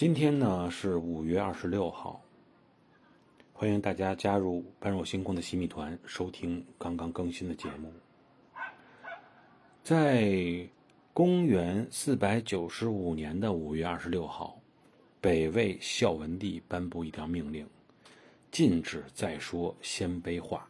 今天呢是五月二十六号，欢迎大家加入般若星空的洗米团，收听刚刚更新的节目。在公元四百九十五年的五月二十六号，北魏孝文帝颁布一条命令，禁止再说鲜卑话。